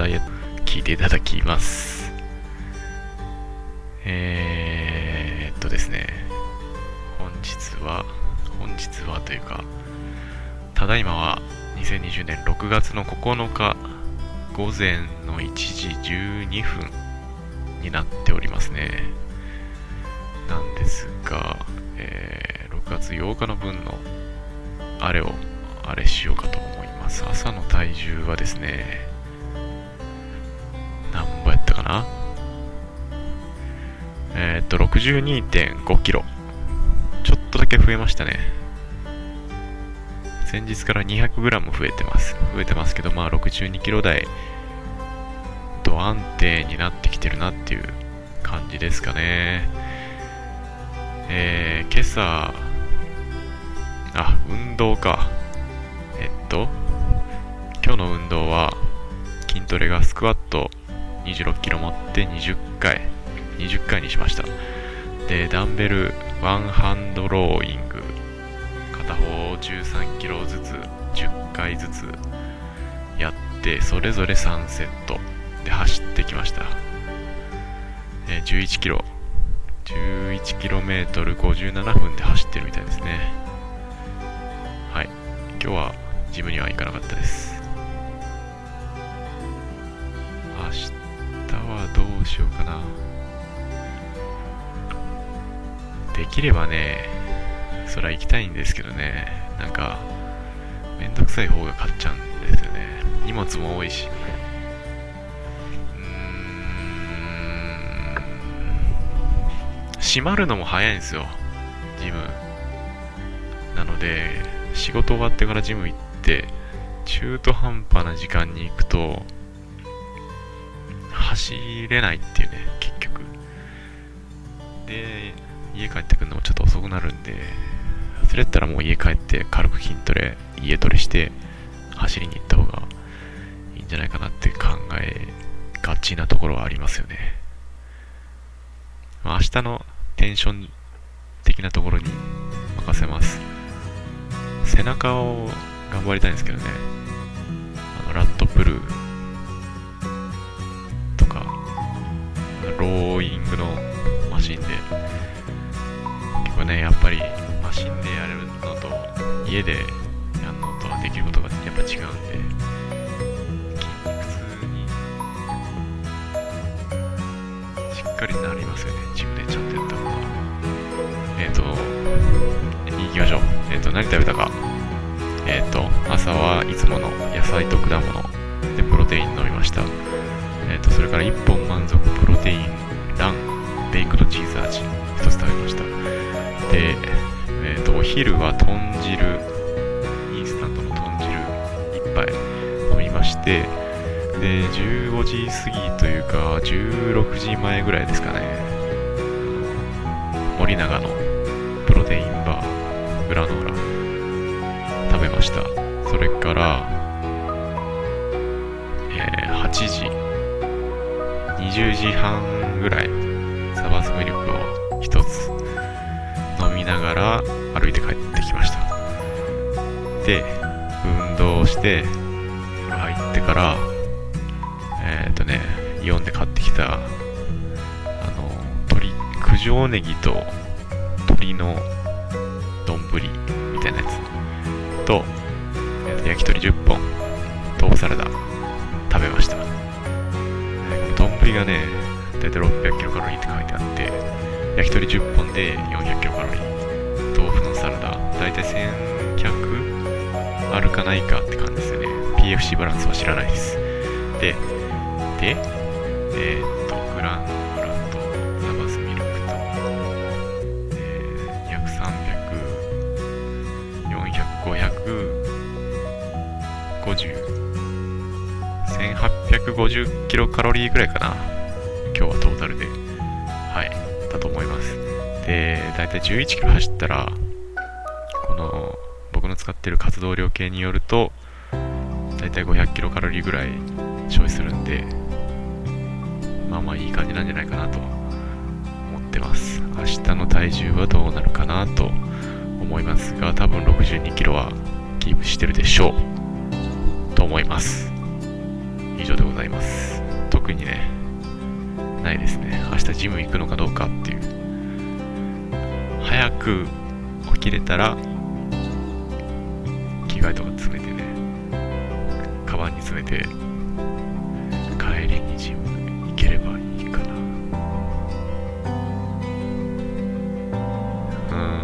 ダイエット聞いていただきます。えー、っとですね。本日は本日はというかただいまは2020年6月の9日午前の1時12分になっておりますね。なんですが、えー、6月8日の分のあれをあれしようかと思います。朝の体重はですねな。えー、っと62.5キロ。ちょっとだけ増えましたね。前日から 200g 増えてます。増えてますけどまあ62キロ台と安定になってきてるなっていう感じですかね。えー、今朝あ運動か。えっと今日の運動は筋トレがスクワット26キロ持って20回20回にしました。でダンベルワンハンドローイング。片方13キロずつ10回ずつやってそれぞれ3セット。で走ってきました、11キロ。11キロメートル57分で走できればねそれは行きたいんですけどね。なんかめんどくさい方が勝っちゃうんですよね。荷物も多いし。うん。閉まるのも早いんですよ。ジム。なので仕事終わってからジム行って中途半端な時間に行くと走れないっていうね結局。で家帰ってくるのもちょっと遅くなるんでそれやったらもう家帰って軽く筋トレ家トレして走りに行った方がいいんじゃないかなって考えがちなところはありますよね、まあ、明日のテンション的なところに任せます。背中を頑張りたいんですけどね。あのラットプルーとかローイングのマシンでねやっぱりマシンでやるのと家でやるのとはできることがやっぱ違うんで筋肉痛にしっかりなりますよね自分でちゃんとやった方がえっ、ー、と行きましょう。えっ、ー、と何食べたか。えっ、ー、と朝はいつもの野菜と果物。でプロテイン飲みました。えっ、とそれから1本満足プロテインランベイクドチーズ味1つ食べました、昼は豚汁インスタントの豚汁1杯飲みましてで15時過ぎというか16時前ぐらいですかね。森永のプロテインバーグラノーラ食べました。それから、えー8時20時半ぐらいサバスミルクを1つ飲みながらいて帰ってきました。で運動して風呂入ってからえっ、とねイオンで買ってきたあの鶏九条ネギと鶏の丼みたいなやつと,、えーと焼き鳥10本豆腐サラダ食べました、丼がねだいたい600キロカロリーって書いてあって焼き鳥10本で400キロカロリー。豆腐のサラダだいたい1100あるかないかって感じですよね。PFC バランスは知らないです。ででえーっとグラノーラとサバスミルクと、えー、約300401850キロカロリーぐらいかな。今日はトータルで。はい。だと思います。でだいたい11キロ走ったらこの僕の使ってる活動量計によるとだいたい500キロカロリーぐらい消費するんでまあまあいい感じなんじゃないかなと思ってます。明日の体重はどうなるかなと思いますが多分62キロはキープしてるでしょう。と思います。以上でございます。特にねないですね。明日ジム行くのかどうかっていう。早く起きれたら着替えとか詰めてねカバンに詰めて帰りにジム行ければいいかな。うん。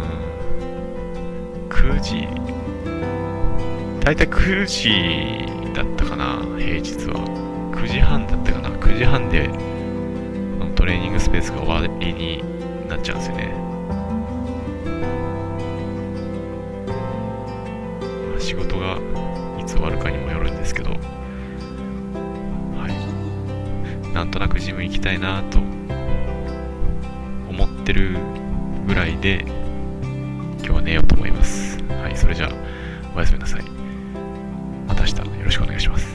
9時。大体9時だったかな平日は。9時半だったかな。9時半でトレーニングスペースが終わりになっちゃうんですよね。仕事がいつ終わるかにもよるんですけどはい。なんとなくジム行きたいなと思ってるぐらいで今日は寝ようと思います。はいそれじゃあおやすみなさい。また明日よろしくお願いします。